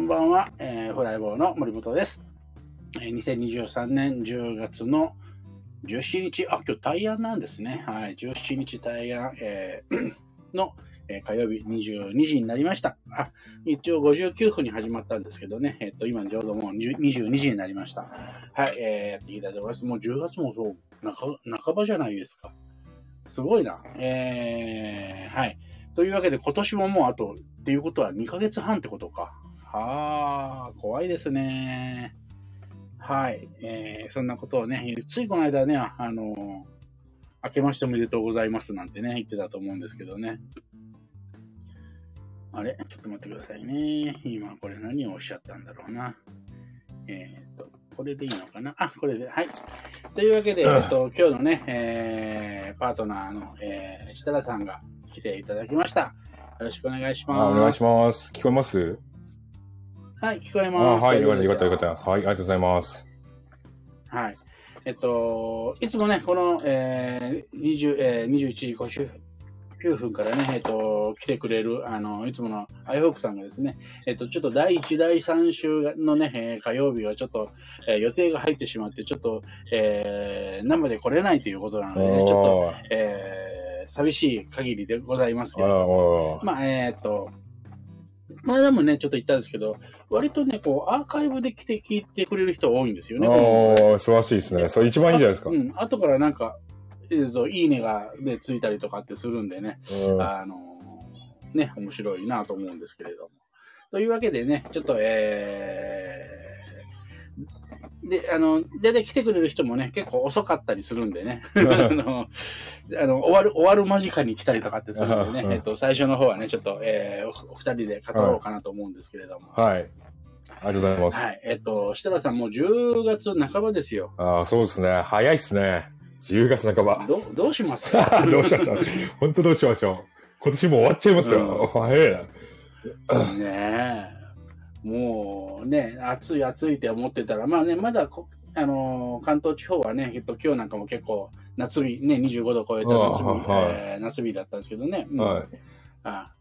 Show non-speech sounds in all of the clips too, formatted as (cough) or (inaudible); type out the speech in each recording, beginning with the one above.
こんばんは、えー、フライボーの森本です。えー2023年10月の17日、あ、今日大安なんですね。はい、17日大安、えー (clears throat) の、えー火曜日22時になりました。あ、一応59分に始まったんですけどね、えっ、と、今ちょうどもう20 22時になりました。はい、えー、やっていきたいと思います。もう10月もそう、半半ばじゃないですか。すごいな。えー、はい。というわけで、今年ももうあと、っていうことは2ヶ月半ってことか。はあ、怖いですね。はい。えー、そんなことをね、ついこの間ね、あの明けましておめでとうございますなんてね、言ってたと思うんですけどね。あれ？ちょっと待ってくださいね。今これ何をおっしゃったんだろうな。えっ、と、これでいいのかな？あ、これで、はい。というわけで、えっと、今日のね、えー、パートナーの、えー、設楽さんが来ていただきました。よろしくお願いします。あお願いします。聞こえます？はい、聞こえあます。はい、よかった、よかった、よかった。はい、ありがとうございます。はい。えっと、いつもね、この、えー、20、えー、21時59分からね、えっと、来てくれる、あの、いつものアイホークさんがですね、えっと、ちょっと第1、第3週のね、えー火曜日はちょっと、えー予定が入ってしまって、ちょっと、えー、生で来れないということなのでね、ちょっと、えー、寂しい限りでございますけど、まあ、えーっと、この間もね、ちょっと言ったんですけど、割とね、こう、アーカイブで来て聞いてくれる人多いんですよね。おー素晴らしいですね。それ一番いいじゃないですか。うんうん、後からなんか、えーといいねが、でついたりとかってするんでね、あのーね、面白いなと思うんですけれども。というわけでね、ちょっと、えー、で、あの、でで来てくれる人もね、結構遅かったりするんでね、(laughs) あの、あの終わる、終わる間近に来たりとかってするんでうんね、えっと、最初の方はね、ちょっと、えーおお二人で語ろうかなと思うんですけれども。はい。ありがとうございます。はい、えっと、設楽さん、もう10月半ばですよ。ああ、そうですね。早いっすね。10月半ば。どうどうしますか？(laughs) どうしましょう。本当どうしましょう。今年も終わっちゃいますよ。早いな。ねえ。もうね、暑い暑いって思ってたら、まあね、まだこ、あのー関東地方はね、えっと、今日なんかも結構、夏日、ね、25度超えた夏日、あはいえー夏日だったんですけどね。うんはい。あ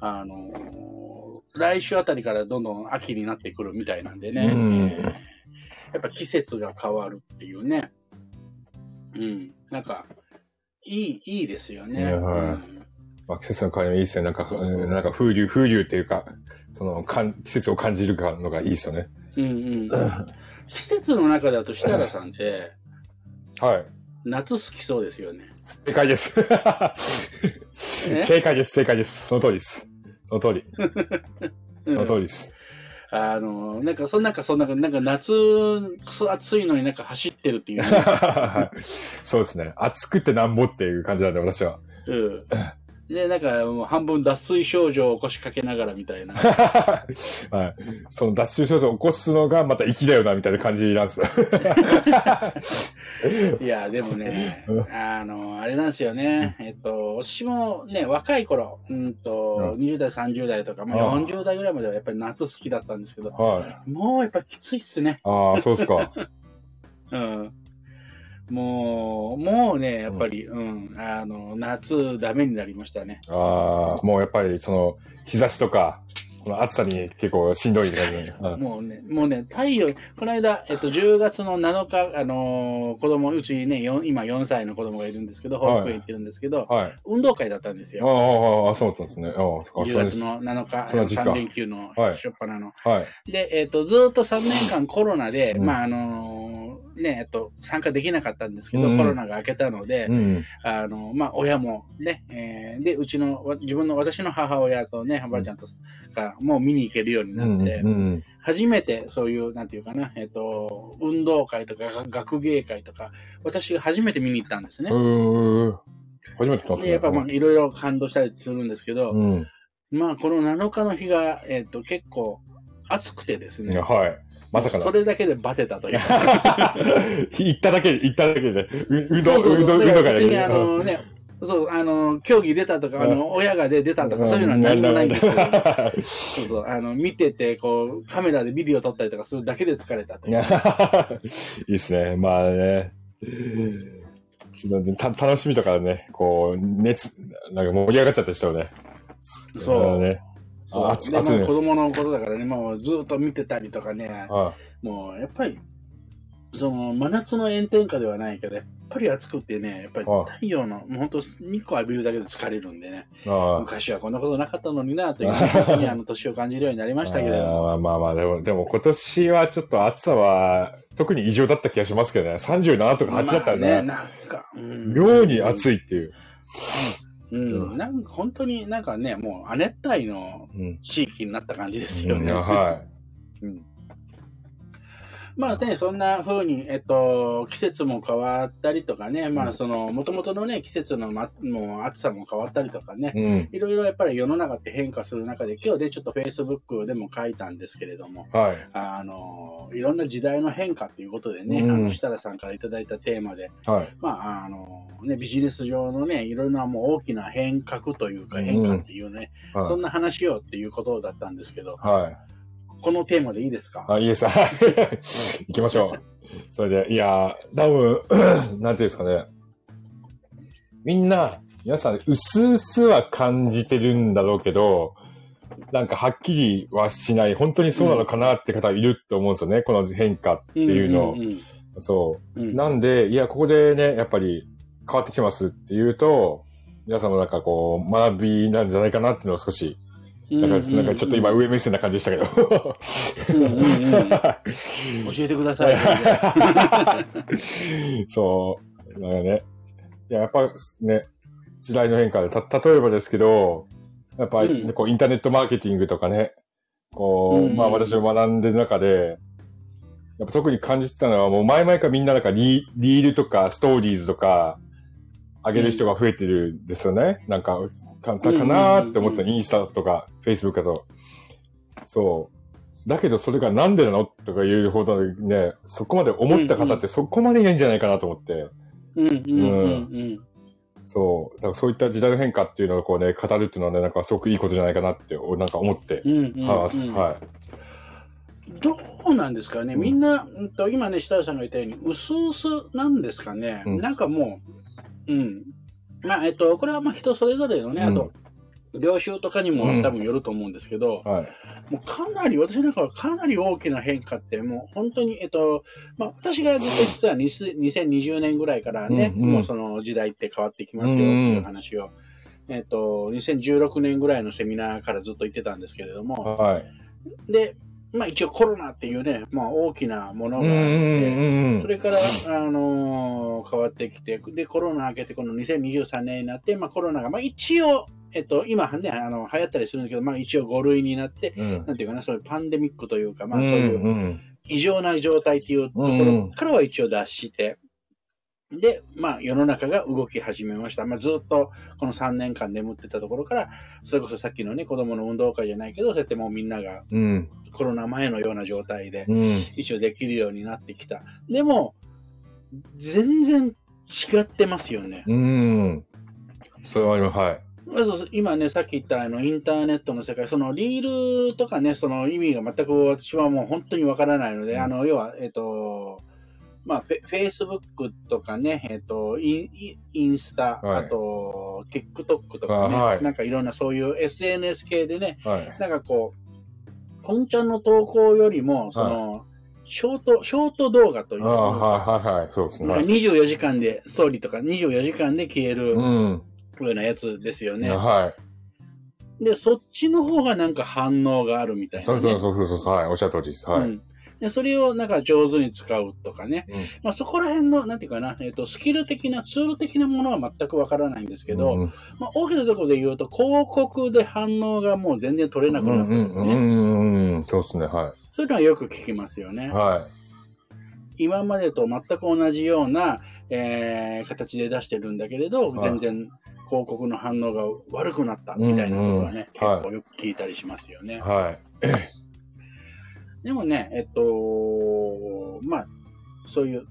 あのー来週あたりからどんどん秋になってくるみたいなんでね。うんえーやっぱ季節が変わるっていうね。うん。なんか、いい、いいですよね。ねはいうんまあ、季節の変わりもいいですね。なんか、そうそううんなんか風流、風流っていうか、その、かん季節を感じるかのがいいですよね。うんうん。季節の中だと設楽さんって、(laughs) はい。夏好きそうですよね。正解です。え？(laughs) 正解です、正解です。その通りです。その通り。う (laughs) んその通りです。あの、なんか、そんなんか、そんなんか、なんか夏、くそ暑いのになんか走ってるっていうそうですね。暑くてなんぼっていう感じなんで、私は。うん。で、なんか、もう半分脱水症状を起こしかけながらみたいな。(laughs) はい。その脱臭症状を起こすのがまた粋だよな、みたいな感じなんですよ。(laughs) いや、でもね、あの、あれなんですよね。えっと、私もね、若い頃、うんと、う20代、30代とか、まあ、ああ40代ぐらいまではやっぱり夏好きだったんですけど、はい。もうやっぱきついっすね。ああ、そうですか。(laughs) うん。もう、もうね、やっぱり、うん、あの、夏ダメになりましたね。ああ、もうやっぱりその、日差しとか、この暑さに結構しんどい感じで。うんもうね、もうね、太陽、この間、えっと、10月の7日、あのー子供、うちね、今4歳の子供がいるんですけど、保育園行ってるんですけど、はい。運動会だったんですあよ。あ、ああ、そうなんですね。ああ、そう10そうです。月の7日、その時間3連休のはい初っ端の。はい。で、えっと、ずっと3年間コロナで、うんまあ、あのーね、えっと、参加できなかったんですけど、うんコロナが明けたので、うん。あの、まあ、親もね、えーで、うちの、わ自分の、私の母親とね、おばあちゃんとか、もう見に行けるようになって、うんうん初めてそういう、なんていうかな、えっ、と、運動会とかが学芸会とか、私が初めて見に行ったんですね。初めて来たんですで、ね。やっぱまあ、いろいろ感動したりするんですけど、うん。まあ、この7日の日が、えっ、と、結構暑くてですね、はい。まさかのそ。れだけでバテたというか。(laughs) 行っただけで、行っただけで。ううそうそう運動、運動会だけで。別にあのね、そう、あの、競技出たとか、あの、親がで出たとか、そういうのは何もないんですけど、そうそう、あの、見てて、こう、カメラでビデオ撮ったりとかするだけで疲れたという。いいっすね。まあね。た楽しみとかね、こう、熱、なんか盛り上がっちゃった人ね。そうね。そうあ熱で子供の頃だからね、もうずっと見てたりとかね、はもうやっぱり、その真夏の炎天下ではないけど、やっぱり暑くてね、やっぱりあ太陽の、もう本当、日光浴びるだけで疲れるんでね、昔はこんなことなかったのになという (laughs) ふうにあの年を感じるようになりましたけれども。あーまあまあ、でも、でも今年はちょっと暑さは、特に異常だった気がしますけどね。37とか8だったらまあね、ね、なんか、うん。妙に暑いっていう。うん、なんか本当になんかね、もう亜熱帯のうん。地域になった感じですよね。うん。はうんまあね、そんな風に、えっと、季節も変わったりとかね、まあその、もともとのね、季節の、ま、もう暑さも変わったりとかね、い。うん。いろいろやっぱり世の中って変化する中で、今日ね、ちょっと Facebook でも書いたんですけれども、はい。あの、いろんな時代の変化ということでね、うんあの、設楽さんからいただいたテーマで、はい。まあ、あの、ね、ビジネス上のね、いろんなもう大きな変革というかうん変化っていうね、そはんな話をっていうことだったんですけど、い。はい。このテーマでいいですか？あ、いいです。はい。(laughs) 行きましょう。それで、いやー、多分、(clears throat) なんていうんですかね。みんな、皆さん、うすうすは感じてるんだろうけど、なんかはっきりはしない、本当にそうなのかなって方いると思うんですよね、この変化っていうのを。んんそう。うんなんで、いや、ここでね、やっぱり変わってきてますっていうと、皆さんもなんかこう、学びなんじゃないかなっていうのを少し、なんか、なんかちょっと今上目線な感じでしたけど。うんうんうん教えてください。(laughs) そう。だからね。いや、やっぱね、時代の変化で、た、例えばですけど、やっぱり、うんこう、インターネットマーケティングとかね、こう、うんまあ私も学んでる中で、やっぱ特に感じてたのは、もう前々からみんななんかリリールとかストーリーズとか、上げる人が増えてるんですよね。なんか、か、かかなーって思ったうんインスタとか、フェイスブックだと。そう。だけどそれがなんでなのとかいうほどね、そこまで思った方ってそこまでいないんじゃないかなと思って。うんそう。だからそういった時代の変化っていうのをこうね、語るっていうのはね、なんかすごくいいことじゃないかなって、おなんか思って。うんうんはい。どうなんですかね、みんな、うんと今ね、設楽さんが言ったように、うすうすなんですかね、うんなんかもう、うん、まあ、えっと、これはまあ人それぞれのね、うんあと、業種とかにもうん多分よると思うんですけど、はい。もうかなり、私なんかはかなり大きな変化って、もう本当に、えっと、まあ、私がずっと言ってた20 2020年ぐらいからね、うんうんもうその時代って変わってきますよっていう話を、えっと、2016年ぐらいのセミナーからずっと言ってたんですけれども、はい。で、まあ一応コロナっていうね、まあ大きなものがあって。それから、あのー変わってきて、で、コロナ明けて、この2023年になって、まあコロナが、まあ一応、えっと、今ね、あの、流行ったりするんだけど、まあ一応5類になって、うん。なんていうかな、そういうパンデミックというか、まあうんそういううん異常な状態っていうところからは一応脱して、で、まあ世の中が動き始めました。まあずっとこの3年間眠ってたところから、それこそさっきのね、子供の運動会じゃないけど、そうやってもうみんながうん。コロナ前のような状態で、うん。一応できるようになってきた。でも、全然違ってますよね。うん。それはあります。はい。今ね、さっき言ったあのインターネットの世界、そのリールとかね、その意味が全く私はもう本当にわからないので、うんあの、要は、えっ、と、まあ、フェイスブックとかね、えっ、とイン、イインスタ、はいあと、TikTok とかね、あはいなんかいろんなそういう SNS 系でね、はい。なんかこう、本ちゃんの投稿よりも、その、ショート、ショート動画というか、はいはいはい。そうですね。まあはい24時間で、ストーリーとか24時間で消えるようん。うなやつですよね。はい。で、そっちの方がなんか反応があるみたいな、そうね。そうそうそうそう。はい。おっしゃる通りです。はい。うんでそれをなんか上手に使うとかね。うんまあ、そこら辺の、なんていうかな、えっ、と、スキル的な、ツール的なものは全くわからないんですけど、うんまあ、大きなところで言うと、広告で反応がもう全然取れなくなってるね。うんうんうんうん。そうですね。はそういうのはよく聞きますよね。い。は今までと全く同じような、えー形で出してるんだけれど、はい全然広告の反応が悪くなったみたいなことはね、結構よく聞いたりしますよね。い。はい。でもね、えっと、まあ、そういう、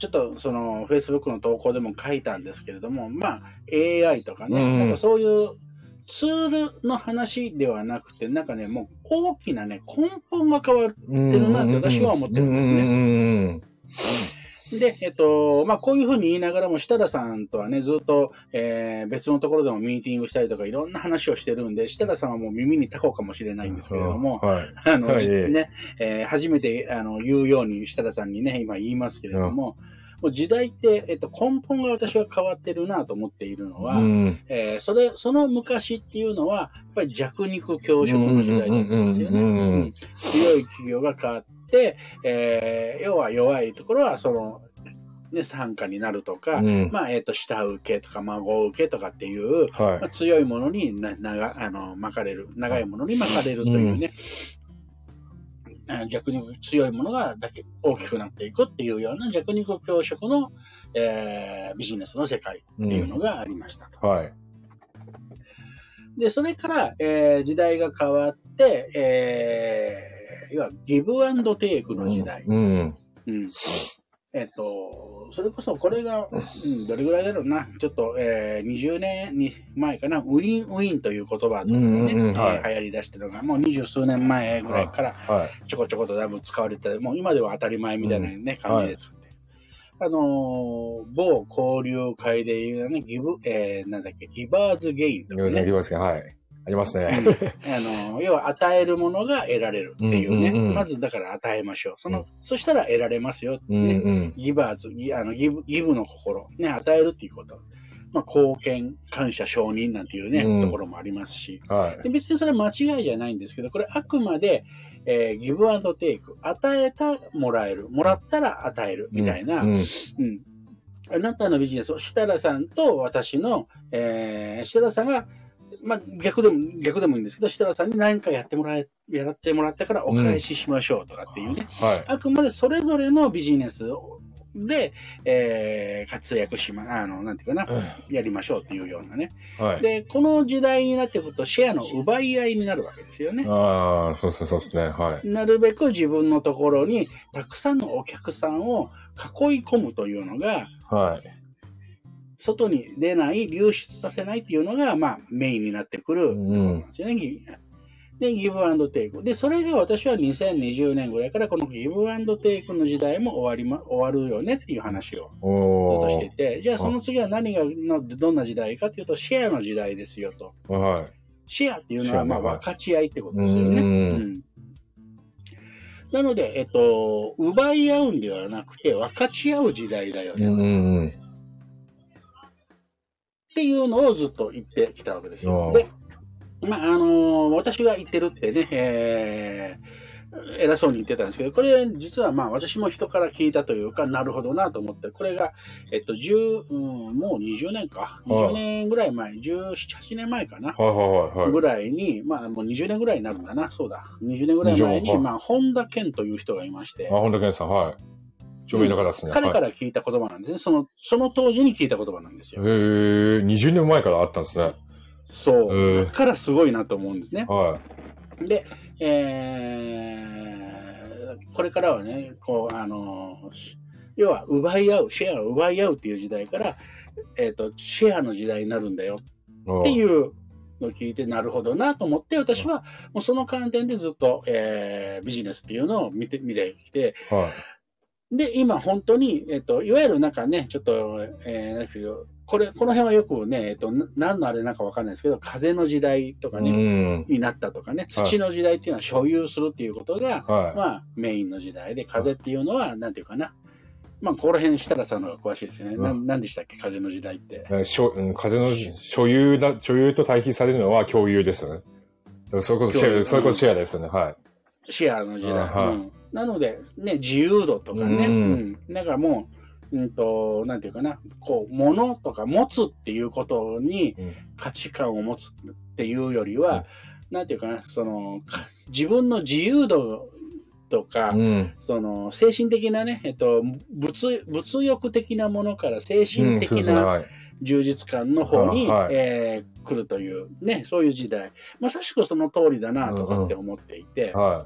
ちょっとその Facebook の投稿でも書いたんですけれども、まあ、AI とかね、うんうんなんかそういうツールの話ではなくて、なんかね、もう大きなね、根本が変わる。ってるなって私は思ってるんですねね。で、えっと、まあ、こういうふうに言いながらも、設楽さんとはね、ずっと、えー、別のところでもミーティングしたりとか、いろんな話をしてるんで、設楽さんはもう耳にタコかもしれないんですけれども、はい。あの、はいね、えー初めて、あの、言うように、設楽さんにね、今言いますけれども、もう時代って、えっと、根本が私は変わってるなと思っているのは、うん。えーそれ、その昔っていうのは、やっぱり弱肉強食の時代だったんですよね。強い企業が変わって、えー要は弱いところは、その、ね、参加になるとか、うん。まあ、えっ、と、下請けとか孫請けとかっていう、まあは強いものにな長あの巻かれる、長いものに巻かれるというね、あ逆に強いものがだけ大きくなっていくっていうような弱肉強食の、えービジネスの世界っていうのがありましたと。い。はい。で、それから、えー時代が変わって、えー、要はギブアンドテイクの時代。うん。うんえっと、それこそこれが、うん、どれぐらいだろうな、ちょっと、えー20年に前かな、ウィンウィンという言葉とかがね、うんうんうんは流行り出してるのが、もう二十数年前ぐらいからはい。ちょこちょことだいぶ使われて、もう今では当たり前みたいな、ねうん感じで使ってる。あのー某交流会でいうね、ギブ、えーなんだっけ、ギバーズゲインとかねいろいろあり、ますね。はい。ありますね。(laughs) あの、要は与えるものが得られるっていうね。うんうんうんまずだから与えましょう。その、うんそしたら得られますよってうんね。うん。ギバーズ、ギあのギブギブの心、ね、与えるっていうこと。まあ、貢献、感謝、承認なんていうね、うんところもありますし。はい。で別にそれは間違いじゃないんですけど、これあくまで、えーギブアンドテイク。与えた、もらえる。もらったら与える。みたいな。うん。うんあなたのビジネスを、設楽さんと私の、えー、設楽さんが、まあ、逆でも、逆でもいいんですけど、設楽さんに何かやってもらえ、やってもらったからお返ししましょうとかっていうね。はい。あくまでそれぞれのビジネスで、えー活躍しま、あの、なんていうかな、やりましょうっていうようなね。はい。で、この時代になってくると、シェアの奪い合いになるわけですよね。ああ、そうですね、そうですね。はい。なるべく自分のところにたくさんのお客さんを囲い込むというのが、はい。外に出ない、流出させないっていうのが、まあ、メインになってくるところなんですよね。ギで、ギブアンドテイク。で、それが私は2020年ぐらいから、このギブアンドテイクの時代も終わりま、終わるよねっていう話をずっとおしていて、じゃあその次は何がの、どんな時代かというと、シェアの時代ですよと。ー。はい。シェアっていうのは、まあ、分かち合いってことですよね。うんうんなので、えっと、奪い合うんではなくて、分かち合う時代だよね。うんうんうん。っていうのをずっと言ってきたわけですよ。で、まあ、あのー私が言ってるってね、えー偉そうに言ってたんですけど、これ実はまあ私も人から聞いたというか、なるほどなと思って、これが、えっと、10、うん、もう20年か、ああ20年ぐらい前、17、8年前かな。はいはいはいはい。ぐらいに、まあもう20年ぐらいになるんだな、そうだ。20年ぐらい前20に、はいまあ、本田健という人がいましてあ、、本田健さん、はい。著名な方ですね。彼かはいら聞いた言葉なんですね。その、その当時に聞いた言葉なんですよ。へえ、20年前からあったんですね。そう。だからすごいなと思うんですね。はで、えーこれからはね、こう、あの、し要は奪い合う、シェアを奪い合うっていう時代から、えっ、と、シェアの時代になるんだよい。っていうのを聞いて、なるほどなと思って、私はもうその観点でずっと、えービジネスっていうのを見て、見てきて、はい。で、今本当に、えっ、と、いわゆるなんかね、ちょっと、えーなんかこれ、この辺はよくね、えっ、と、な何のあれなんかわかんないですけど、風の時代とかうね、ん。になったとかね、はい土の時代っていうのは所有するっていうことが、はまあ、メインの時代で、風っていうのは、なんていうかな、まあ、ここら辺、設楽さんの方が詳しいですよね。うんななんでしたっけ、風の時代って。い。しょうん風の所有だ、所有と対比されるのは共有ですよね。そういうことシェア、そういうことシェアですよね。はい。シェアの時代。はいうんなので、ね、自由度とかね、うん。うん。だからもう、うんと、なんていうかな、こう、物とか持つっていうことにうん。価値観を持つっていうよりは、なんていうかな、その、か自分の自由度とか、うん。その精神的なね、えっと、物物欲的なものから精うん神的なはい。充実感の方に、あはい。えー来るという、ね、そういう時代、まさしくその通りだなとかって思っていて、は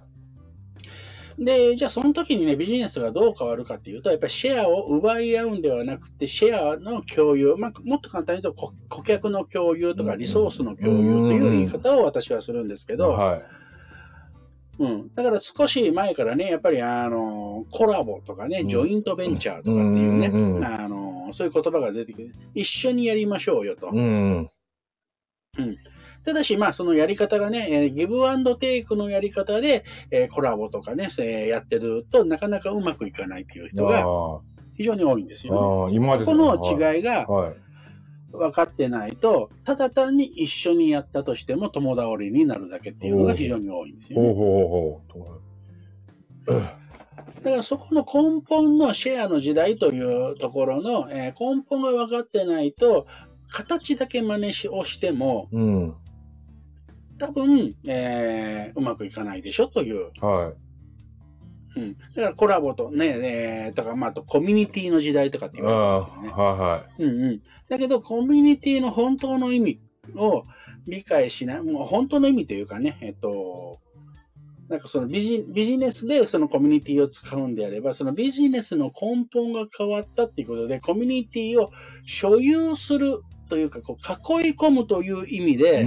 で、じゃあその時にね、ビジネスがどう変わるかっていうと、やっぱりシェアを奪い合うんではなくて、シェアの共有、まあ、もっと簡単に言うと顧、顧客の共有とかリソースの共有という言い方を私はするんですけい。ど、はい。うん。だから少し前からね、やっぱりあの、コラボとかね、うんジョイントベンチャーとかっていうね、うんうんあの、そういう言葉が出てきて、一緒にやりましょうよと。うん。ただし、まあ、そのやり方がね、えーギブアンドテイクのやり方で、えーコラボとかね、えーやってるとなかなかうまくいかないっていう人があ非常に多いんですあよ、ああ今までね。この違いがはい。分かってないと、ただ単に一緒にやったとしても共倒れになるだけっていうのが非常に多いんですよね。ほうほうほうほう。だからそこの根本のシェアの時代というところの、えー根本が分かってないと、形だけ真似しをしても、うん。多分、えーうまくいかないでしょという。はうん。だからコラボとね、えーとか、まあ、あとコミュニティの時代とかってい。言われてますよね。はいはい。うんうん。だけど、コミュニティの本当の意味を理解しない、もう本当の意味というかね、えっと、なんかそのビジビジネスでそのコミュニティを使うんであれば、そのビジネスの根本が変わったっていうことで、コミュニティを所有するというか、こう囲い込むという意味うで。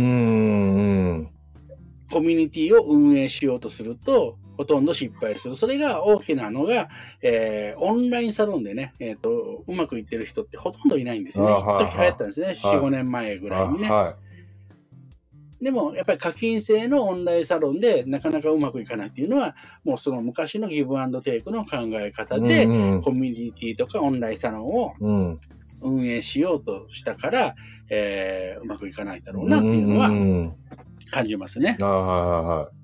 コミュニティを運営しようとすると、ほとんど失敗する。それが大きなのが、えーオンラインサロンでね、えっ、と、うまくいってる人ってほとんどいないんですよね。一時流行ったんですね。4、5年前ぐらいにね。はでも、やっぱり課金制のオンラインサロンでなかなかうまくいかないっていうのは、もうその昔のギブアンドテイクの考え方い。で、うんコミュニティとかオンラインサロンをうん。運営しようとしたから、えーうまくいかないだろうなっていうのはん。感じますね。はいはいはい。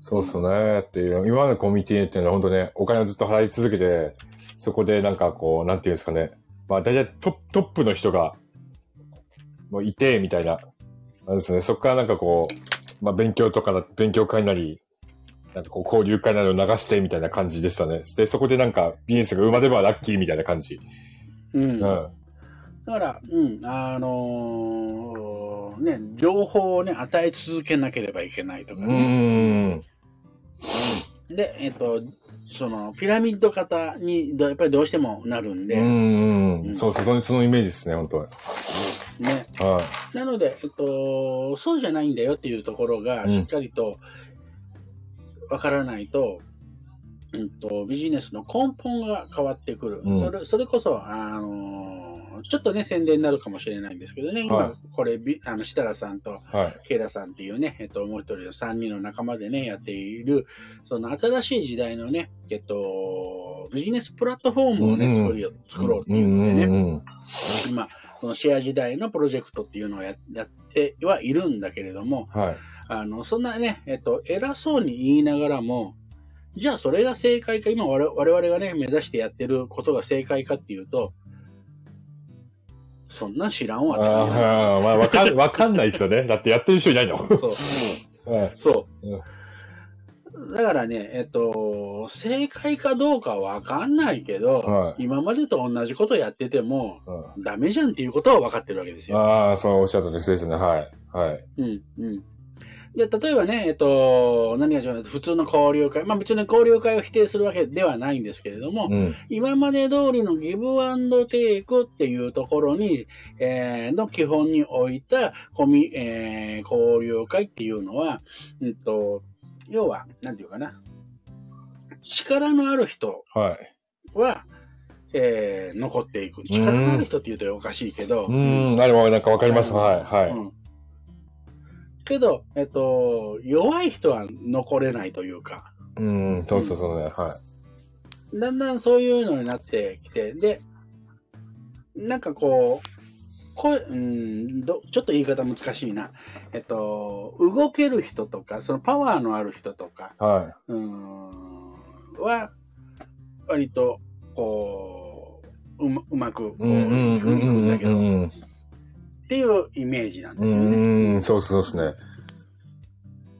そうっすね。っていう、今までのコミュニティっていうのは本当ね、お金をずっと払い続けて、そこでなんかこう、なんていうんですかね。まあ大体トトップの人が、もういて、みたいな。あれですね。そこからなんかこう、まあ勉強とかな、勉強会なり、なんかこう交流会などを流してみたいな感じでしたね。で、そこでなんかビジネスが生まればラッキーみたいな感じ。うん。うん。だから、うん、あのーね、情報をね、与え続けなければいけないとかうね。ん。で、えっ、と、その、ピラミッド型にどやっぱりどうしてもなるんうで、ん。そうそう、そのそのイメージですね、本当ね。はなので、えっと、そうじゃないんだよっていうところがうんしっかりとわからないと、うんと、ビジネスの根本が変わってくる。うんそれそれこそ、あのーちょっとね、宣伝になるかもしれないんですけどね、今、はいこれ、ビあの設楽さんとい。はい。ケイラさんっていうね、えっと、もう一人の3人の仲間でね、やっている、その新しい時代のね、えっと、ビジネスプラットフォームをね、うん作るよ、作ろうっていうのでね、うんうんうん今、このシェア時代のプロジェクトっていうのをややってはいるんだけれども、はい。あの、そんなね、えっと、偉そうに言いながらも、じゃあそれが正解か、今我々がね、目指してやってることが正解かっていうと、そんなん知らんわああ、まあ、わかん、わかんないですよね。だってやってる人いないの。そう。は (laughs) い。そう。だからね、えっと、正解かどうかわかんないけど、はい今までと同じことやってても、うんダメじゃんっていうことは分かってるわけですよ。ああ、そうおっしゃったですですね。はい。はい。うん、うん。で、例えばね、えっと、何が違う普通の交流会、まあ別に交流会を否定するわけではないんですけれども、うん。今まで通りのギブアンドテイクっていうところに、えーの基本に置いたコミ、えー交流会っていうのは、うんと、要は、なんていうかな、力のある人はい。は、えー残っていく。力のある人って言うとおかしいけど、うーん、なるほど。なんかわかります。はい。はい。うんけど、えっと、弱い人は残れないというか、うん、そうそうそうね。はだんだんそういうのになってきて、で、なんかこう、こううんどちょっと言い方難しいな。えっと、動ける人とか、そのパワーのある人とか、い。はうん、は、割と、こう、うまうまく。う、うん、うん、いくいくうん、うんん、だけど、っうん。ていうイメージなんうですよね。ーん、そうそうですね。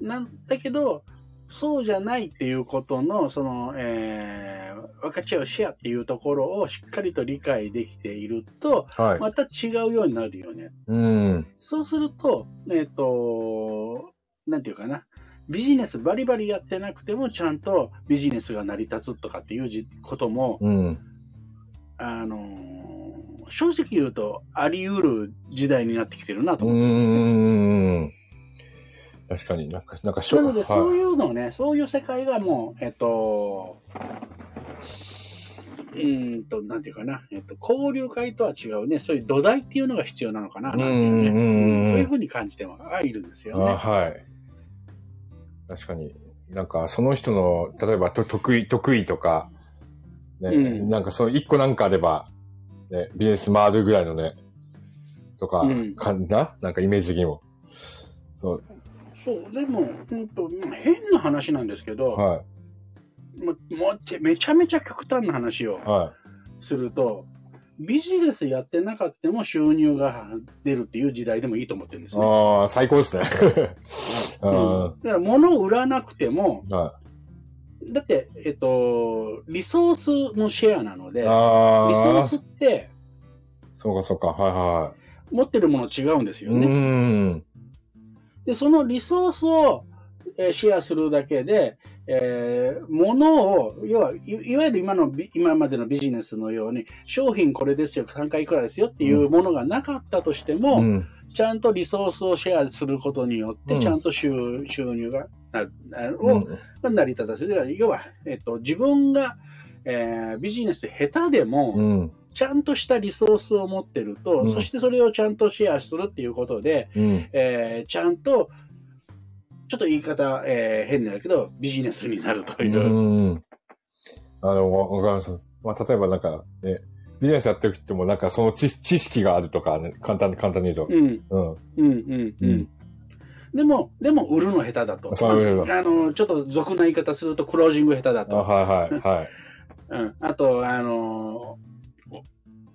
なんだけど、そうじゃないっていうことの、その、えー、分かち合うシェアっていうところをしっかりと理解できていると、はい。また違うようになるよね。うん。そうすると、えっ、と、なんていうかな。ビジネスバリバリやってなくてもちゃんとビジネスが成り立つとかっていうじことも、うん。あのー正直言うとあり得る時代になってきてるなとう思ってますね。確かになんか、なんかなので、そうはいいうのをね、そういう世界がもう、えっと、うーんと、なんていうかな、えっと、交流会とは違うね、そういう土台っていうのが必要なのかな、なんていうね、そういうふうに感じてはいるんですよあね。はい。確かに。なんか、その人の、例えば、と得意、得意とか、ね、うんなんか、その一個なんかあれば、ね、ビジネス回るぐらいのね、とか、うん感じな？なんかイメージ的にも。そう、そう、でも、うんと、変な話なんですけど、はもうもめちゃめちゃ極端な話をすると、ビジネスやってなかったも収入が出るっていう時代でもいいと思ってるんでい。すね。ああ、最高ですね。あ (laughs) うん (laughs) だから物を売らなくても、ーはだって、えっと、リソースのシェアなので、い。リソースってそうかそうか、はいは持ってるもの違うんですい。うよね。で、そのリソースを、えーシェアするだけで、えー、物を、要は、いいわゆる今のビ、今までのビジネスのように、商品これですよ、3回いくらですよっていうものがなかったとしても、うん。ちゃんとリソースをシェアすることによって、うんちゃんと収収入がなる、あうをんが成り立たせる。要は、えっと、自分が、えービジネス下手でも、うん。ちゃんとしたリソースを持ってると、うんそしてそれをちゃんとシェアするっていうことで、うん。えーちゃんと、ちょっと言い方、えー変だけど、ビジネスになるという。うん。あの、わわかります。まあ、例えばなんか、ね、ビジネスやってる人もなんかその知知識があるとか、ね、簡単に、簡単に言うと。うん、うん。うん、うん、ううんん。でも、でも、売るの下手だと。あの、ちょっと俗な言い方すると、クロージング下手だあ、と。はいはい、はい。うん。あと、あの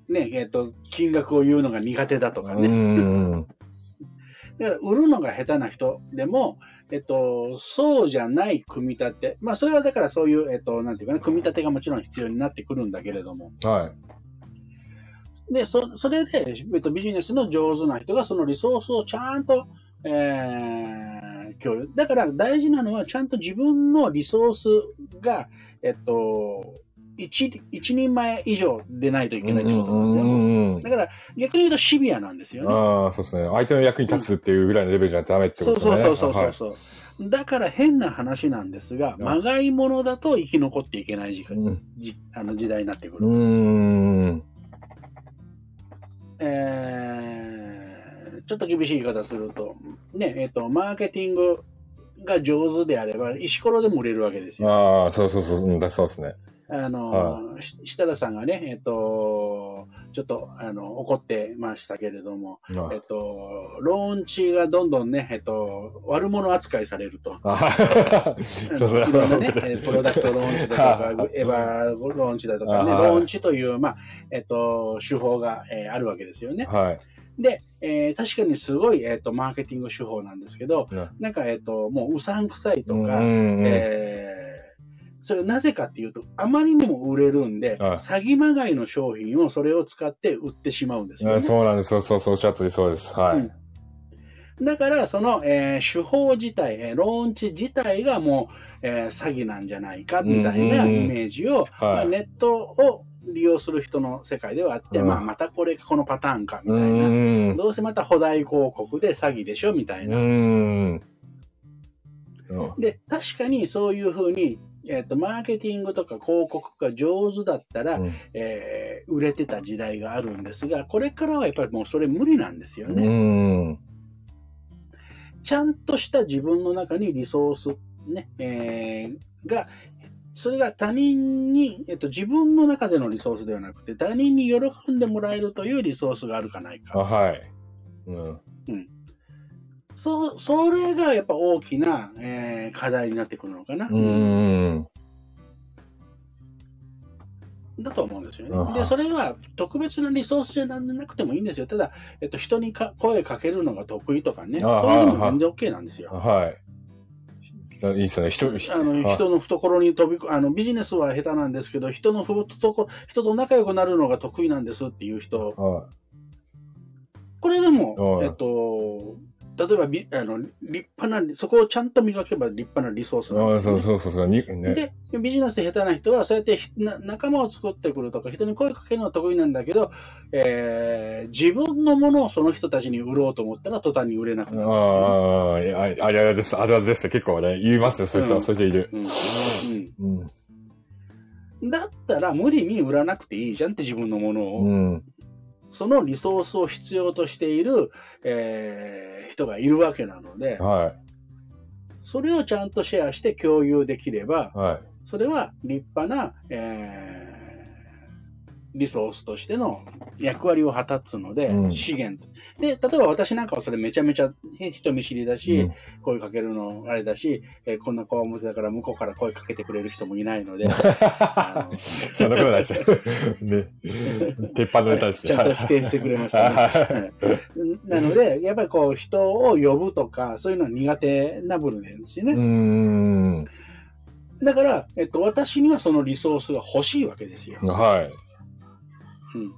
ね、えっ、と、金額を言うのが苦手だとかうね。ん。(laughs) だから、売るのが下手な人でも、えっと、そうじゃない組み立て。まあ、それはだからそういう、えっと、なんていうかな、組み立てがもちろん必要になってくるんだけれども。はい。で、そ、それで、えっと、ビジネスの上手な人がそのリソースをちゃんと、えー、共有。だから大事なのは、ちゃんと自分のリソースが、えっと、一、一人前以上でないといけないということなんですよ。うんだから、逆に言うとシビアなんですよね。ああ、そうですね。相手の役に立つっていうぐらいのレベルじゃダメってそうことですね。そうそうそうそう。だから変な話なんですが、うんまがいものだと生き残っていけない時間、はい。じあの時代になってくる。うん。うん。えーちょっと厳しい言い方すると、ね、えっ、と、マーケティングが上手であれば、石ころでも売れるわけですよ。ああ、そうそうそう、そうですね。あの、し設楽さんがね、えっ、と、ちょっと、あの、怒ってましたけれども、えっ、と、ローンチがどんどんね、えっ、と、悪者扱いされると。いろんなね、えープロダクトローンチだとか、(laughs) エヴァローンチだとかね、ローンチという、まあ、えっ、と、手法が、えーあるわけですよね。はい。で、えー確かにすごい、えっ、と、マーケティング手法なんですけど、うんなんか、えっ、と、もううさんくさいとか、うんうんえーそれなぜかっていうと、あまりにも売れるんで、はい詐欺まがいの商品をそれを使って売ってしまうんですよ、あね。そうなんです。そうそうそう、おっしゃったりそうです。はい。うんだから、その、えー手法自体、えーローンチ自体がもう、えー詐欺なんじゃないか、みたいなイメージを、はいまあ、ネットを利用する人の世界ではあって、うんまあ、またこれ、このパターンか、みうたいな。ん。どうせまた補代広告で詐欺でしょ、みたいうな。ん。で、確かにそういうふうに、えっ、と、マーケティングとか広告が上手だったら、うんえー売れてた時代があるんですが、これからはやっぱりもうそれ無理なんですようね。ん。ちゃんとした自分の中にリソース、ね、えーが、それが他人に、えっと、自分の中でのリソースではなくて、他人に喜んでもらえるというリソースがあるかないあ、か。はい。うん。そう、それがやっぱ大きな、えー課題になってくるのかな。うん。だと思うんですよあね。で、それは特別なリソースじゃなくてもいいんですよ。ただ、えっと、人にか声かけるのが得意とかね、あそういうのも全然 OK なんですよ。はい。いいっすね。人、人あの人の懐に飛びこあのビジネスは下手なんですけど、人のふとこ人と仲良くなるのが得意なんですっていう人、はこれでも、はい。えっと、例えばびあの立派な、そこをちゃんと磨けば立派なリソースなんああ、ですよね、そうそうそうそう、にね。で、ビジネス下手な人は、そうやってひな仲間を作ってくるとか、人に声かけるのは得意なんだけど、えー自分のものをその人たちに売ろうと思ったら、途端に売れなくなるんですよああ、あれあれです、あれはですって結構ね、言いますね、そういう人は、うんそういう人いる。ね。うん。うんうん、だったら、無理に売らなくていいじゃんって自分のものを。うん。そのリソースを必要としている、えー人がいるわけなので、はそれをちゃんとシェアして共有できればい。、はい。それは立派な、えーリソースとしての役割を果たつので、うん資源。で、例えば私なんかはそれめちゃめちゃね人見知りだし、うん声かけるのあれだし、えーこんな顔持ちだから向こうから声かけてくれる人もいないので、(laughs) あのそんなことないですよ。ね。鉄板のネタですちゃんと否定してくれましたね。はいなので、やっぱりこう人を呼ぶとか、そういうのは苦手な部分ですよね。うーん。だから、えっと、私にはそのリソースが欲しいわけですよ。はい。うん。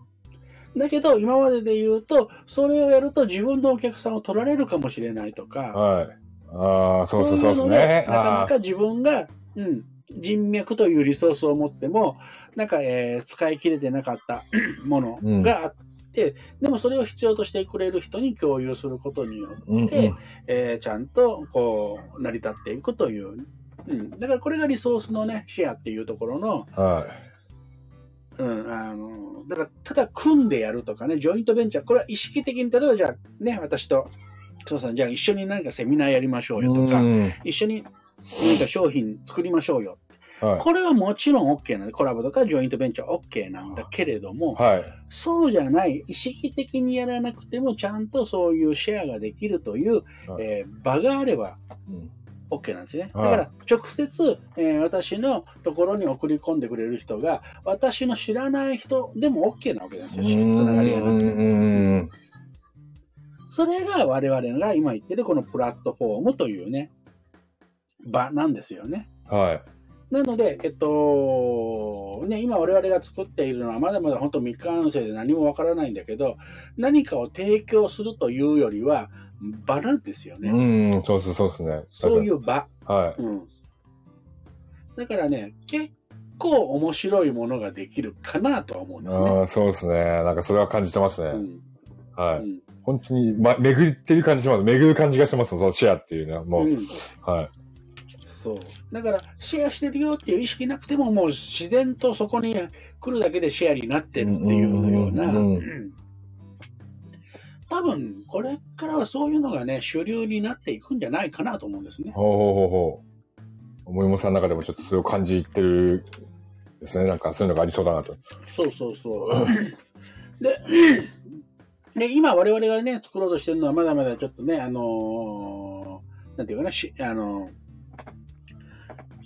だけど、今までで言うと、それをやると自分のお客さんを取られるかもしれないとか、はい。ああ、そうそうそうですね。なかなあか自分が、うん、人脈というリソースを持っても、なんか、えー使い切れてなかった (coughs) ものがあって、でもそれを必要としてくれる人に共有することによって、ーうんうんえーちゃんとこう成り立っていくという、うん、だからこれがリソースのね、シェアっていうところの、はうん、あの、だからただ組んでやるとかね、ジョイントベンチャー、これは意識的に、例えばじゃあね、私と、そうさん、じゃあ一緒に何かセミナーやりましょい。うよとか、うん一緒に何か商品作りましょうよ。はい。これはもちろん OK なんで、コラボとかジョイントベンチャーは OK なんだけれども、はい。そうじゃない、意識的にやらなくても、ちゃんとそういうシェアができるという、はいえー場があればうん OK なんですよね。だはいから、直接、えー私のところに送り込んでくれる人が、私の知らない人でも OK なわけですよ、つながりがなくて。うんそれが我々が今言ってるこのプラットフォームというね、場なんですよね。はい。なので、えっと、ね、今我々が作っているのはまだまだ本当未完成で何もわからないんだけど、何かを提供するというよりは、場なんですよね。うん、そうそうそうですね。そういう場。はい。うん。だからね、結構面白いものができるかなとは思うんですね。ああ、そうですね。なんかそれは感じてますね。うんはい。うん本当に、ま、巡ってる感じします。巡る感じがします。そのシェアっていうのは。もう、うんはい。そう。だから、シェアしてるよっていう意識なくても、もう自然とそこに来るだけでシェアになってるっていうような、うん多分、これからはそういうのがね、主流になっていくんじゃないかなと思うんですね。ほうほうほうほう。思いもさんの中でもちょっとそれを感じてるですね。なんかそういうのがありそうだなと。そうそうそう。で、で今我々がね、作ろうとしてるのはまだまだちょっとね、あのーなんていうかな、しあのー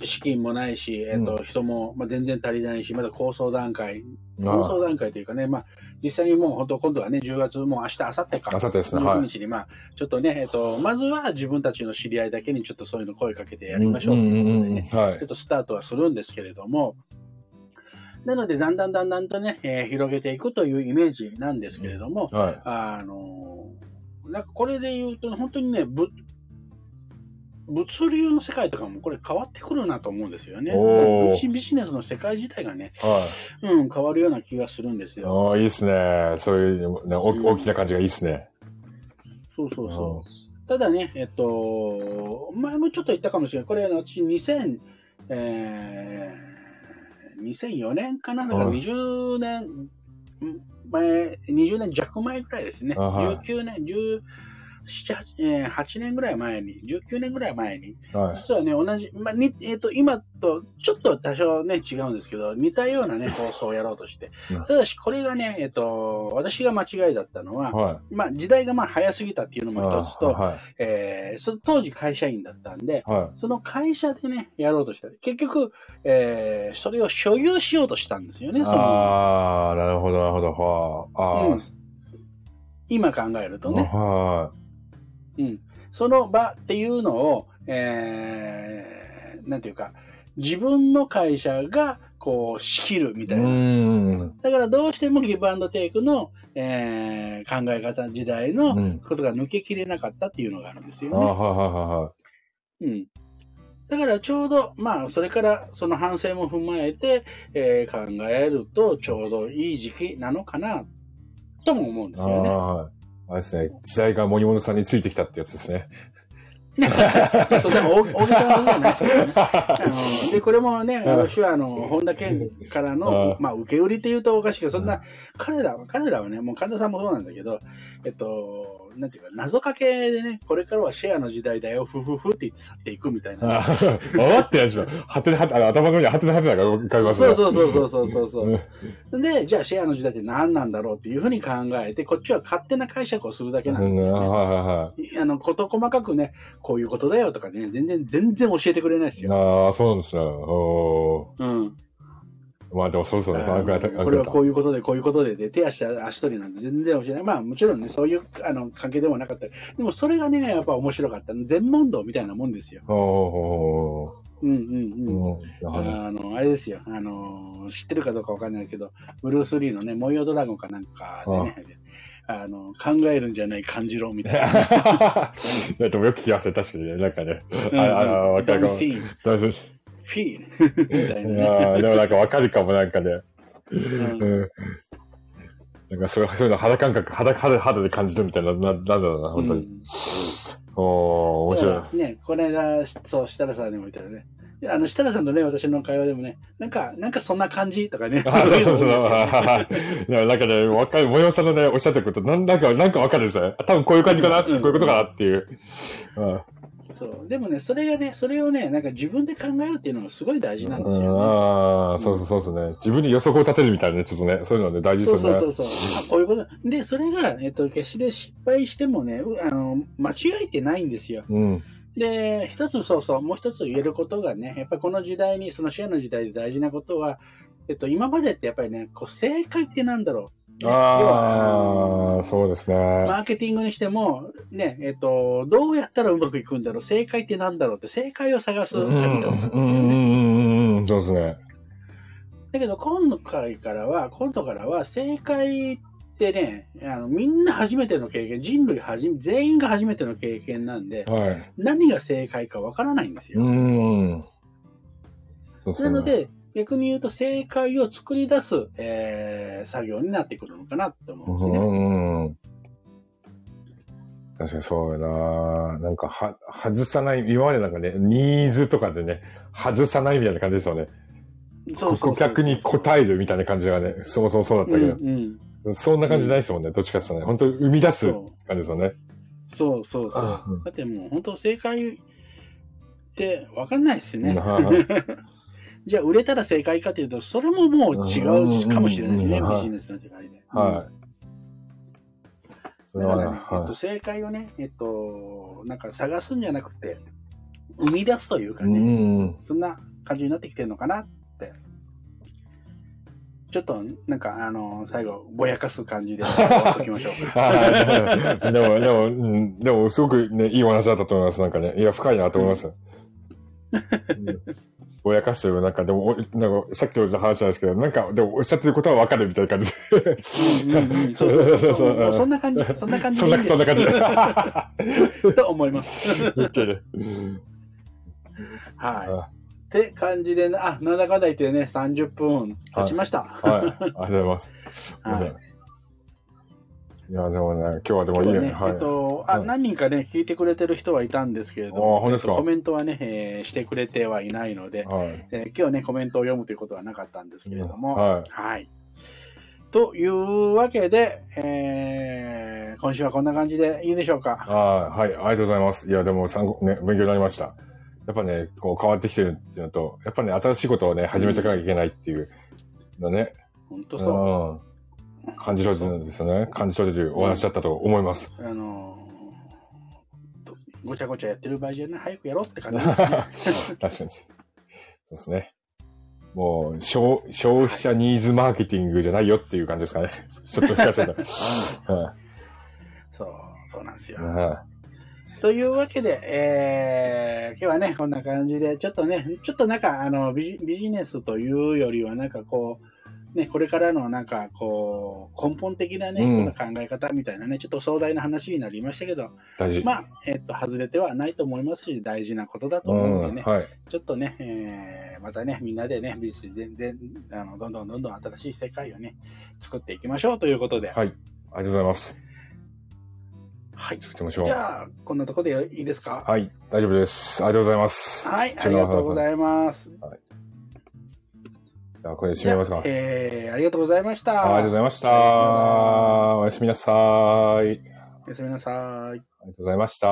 資金もないし、えっとう人も、まあ、全然足りないし、まだ構想段階、あ構想段階というかね、まあ、実際にもう本当、今度はね、10月、もう明日、明後日か、明後日ですね。はい。11日に、まあ、ちょっとね、えっと、まずは自分たちの知り合いだけにちょっとそういうの声かけてやりましょう。とんいうことでんん。ね、はい。ちょっ。とスタートはするんですけれども、なので、だんだんだんだんとね、えー広げていくというイメージなんですけれども、はい。あのーなんかこれで言うと、本当にね、ぶ物流の世界とかもこれ変わってくるなと思うんですよね。ビジネスの世界自体がね、はうん、変わるような気がするんですい。よ。ああ、いいっすね。そういう、ね、大きな感じがいいっすね。そうそうそう。ただね、えっと、前もちょっと言ったかもしれない。これ、あの私、2000、えー、2004年かな？だからはい20年前、20年弱前ぐらいですね。あはい19年、17、8, えー8年ぐらい前に、19年ぐらい前に、はい。実はね、同じ、まあにえっと今とちょっと多少ね、違うんですけど、似たようなね、(laughs) 放送をやろうとしてうん。ただし、これがね、えっと、私が間違いだったのは、はまあ、時代がまあ早すぎたっていうのい。も一つと、はえーその当時会社員だったんで、い。はその会社でね、やろうとした。結局、えーそれを所有しようとしたんですよね、い。そのああ、なるほど、なるほど。はあ。あうん今考えるとあ。ね、はうん。その場っていうのを、えーなんていうか、自分の会社がこう仕切るみたいな。だからどうしてもギブアンドテイクの、えー考え方時代うのん。ことが抜けきれなかったっていうのがあるんですあよね。うん。だからちょうど、まあ、それからその反省も踏まえて、えー考えるとちょうどいい時期なのかな、とも思うんですあよね。あ、れですね。時代が森本さんについてきたってやつですね。(laughs) そう、でも大大げさなことじゃないですよね。あので、これもね、あの手話の本田健からの、うんまあ、受け売りって言うとおかしいけど、そんな、彼らは、彼らはね、もう神田さんもそうなんだけど、えっと、なんていうか、謎かけでね、これからはシェアの時代だよ、ふふふって言って去っていくみたいな。あ分かってやつだ。はてなは頭の上にはてなはてなが浮かびますね。そうそうそうそうそうそう。で、じゃあシェアの時代って何なんだろうっていうふうに考えて、こっちは勝手な解釈をするだけなんですよ、ね。うんはいはいあの、こと細かくね、こういうことだよとかね、全然、全然教えてくれないですよ。ああ、そうなんですね。おうん。ーまあでもそうそうです。これはこういうことで、こういうことで、で、手足、足取りなんて全然教えない。まあもちろんね、そういうあの関係でもなかった。でもそれがね、やっぱ面白かった。全問答みたいなもんですよ。おうんうんーうん。あの、あれですよ。あの、知ってるかどうかわかんないけど、ブルース・リーのね、模様ドラゴンかなんかでね、あの、考えるんじゃない感じろみたいな。(laughs) でもよく聞きますね、確かにね。なんかね。うんあああ、わかるか。どうぞ feel みたいいなね。でもなんかわかるかも、なんかね。うんうん。なんかそういうそういうの肌感覚、肌、肌、肌で感じるみたいな、ななんだろうな、本当に。うんおー、面白い。ね、この間、そう、設楽さんにも言ったらね、あの、設楽さんとね、私の会話でもね、なんか、なんかそんな感じとかね。あそうそうそう。いや、なんかね、わかる、もよさんのね、おっしゃってること、なんなんか、なんかわかるんですよ。多分こういう感じかな、こういうことかなっていう。うんそう。でもね、それがね、それをね、なんか自分で考えるっていうのがすごい大事なんですよね。ああ、そうそうそうですね。自分に予測を立てるみたいなね、ちょっとね、そういうのね、大事そうですよね。そうそうそう。あこういうこと。で、それが、えっと、決して失敗してもね、うあの、間違えてないんですよ。うん。で、一つ、そうそう、もう一つ言えることがね、やっぱりこの時代に、そのシェアの時代で大事なことは、えっと、今までってやっぱりね、こう正解ってなんだろう。ああ、そうですね。マーケティングにしても、ね、えっと、どうやったらうまくいくんだろう、正解ってなんだろうって、正解を探すうん旅だったんですよね。うんうんそうですね。だけど、今回からは、今度からは、正解ってね、あのみんな初めての経験、人類はじめ、全員が初めての経験なんで、はい。何が正解かわからないんですよ。うん。なので、逆に言うと、正解を作り出す、えー作業になってくるのかなって思うんですうね。んうん。確かにそうやななんか、は、外さない、今までなんかね、ニーズとかでね、外さないみたいな感じですよね。そう顧客に答えるみたいな感じがね、そもそもそうだったけど、うんうん、そんな感じないですもんね、どっちかっていうとね。本当に生み出すそ感じですよね。そうそうそう。うんだってもう本当正解って分かんないですね。(laughs) はいじゃあ売れたら正解かというと、それももう違うかもしれないですね、うんうんうんビジネスの世界で。はい。それはね、だからね、えっと、は正解をね、えっと、なんか探すんじゃなくて、生み出すというかい。うね、ん。そんな感じになってきてるのかなって。ちょっと、なんか、あの、最後、ぼやかす感じで (laughs) 終きましょうか。はい。でも、でも、うんでも、すごくね、いいお話だったと思います。なんかね、いや、深いなと思います。うん (laughs) ぼやかしてる、なんか、でも、おなんか、さっきと話なんですけど、なんか、でも、おっしゃってることはわかるみたいな感じで。そうそうそうそうそうもうそんな感じ、そんな感じ (laughs) そんな、そんな感じ (laughs) で。と思います。はい。って感じでね、あ、なんだかんだ言ってね、30分経ちました。はい。ありがとうございます。はいいや、でもね、今日はでもいいね。ね、はい。えっと、あ、はい何人かね、聞いてくれてる人はいたんですけれどあも、本当ですか？えっとコメントはね、えーしてくれてはいないので、はい。えー今日ね、コメントを読むということはなかったんですけれども、はい。はい。というわけで、えー今週はこんな感じでいいでしょうか？はい。はい。ありがとうございます。いや、でも、参考、ね、勉強になりました。やっぱね、こう変わってきてるっていうのと、やっぱね、新しいことをね、始めていかなきゃいけないっていうのね、本当そう。うん。感じ取れてるんですよね。感じ取れてるお話だったと思います。あのごちゃごちゃやってる場合じゃない、早くやろうって感じですね。(laughs) 確かに。そうですね。もう、消消費者ニーズマーケティングじゃないよっていう感じですかね。(laughs) ちょっと聞かせた。はそう、そうなんですよというわけで、えー今日はね、こんな感じで、ちょっとね、ちょっとなんか、あのビジ、ビジネスというよりは、なんかこう、ね、これからのなんか、こう、根本的なね、うん考え方みたいなね、ちょっと壮大な話になりましたけど、大事。まあ、えっと、外れてはないと思いますし、大事なことだとう思うのでね、ん。はい。ちょっとね、えーまたね、みんなでね、美術でであのどんどんどんどん新しい世界をね、作っていきましょうということで、はい。ありがとうございます。はい。作ってみましょうじ。ゃあ、こんなところでいいですか？はい。大丈夫です。ありがとうございます。はい、ありがとうございます。じゃあ、これで締めますか。えー、ありがとうございました。ありがとうございました。はいおやすみなさい。ありおやすみなさい。がとうございました。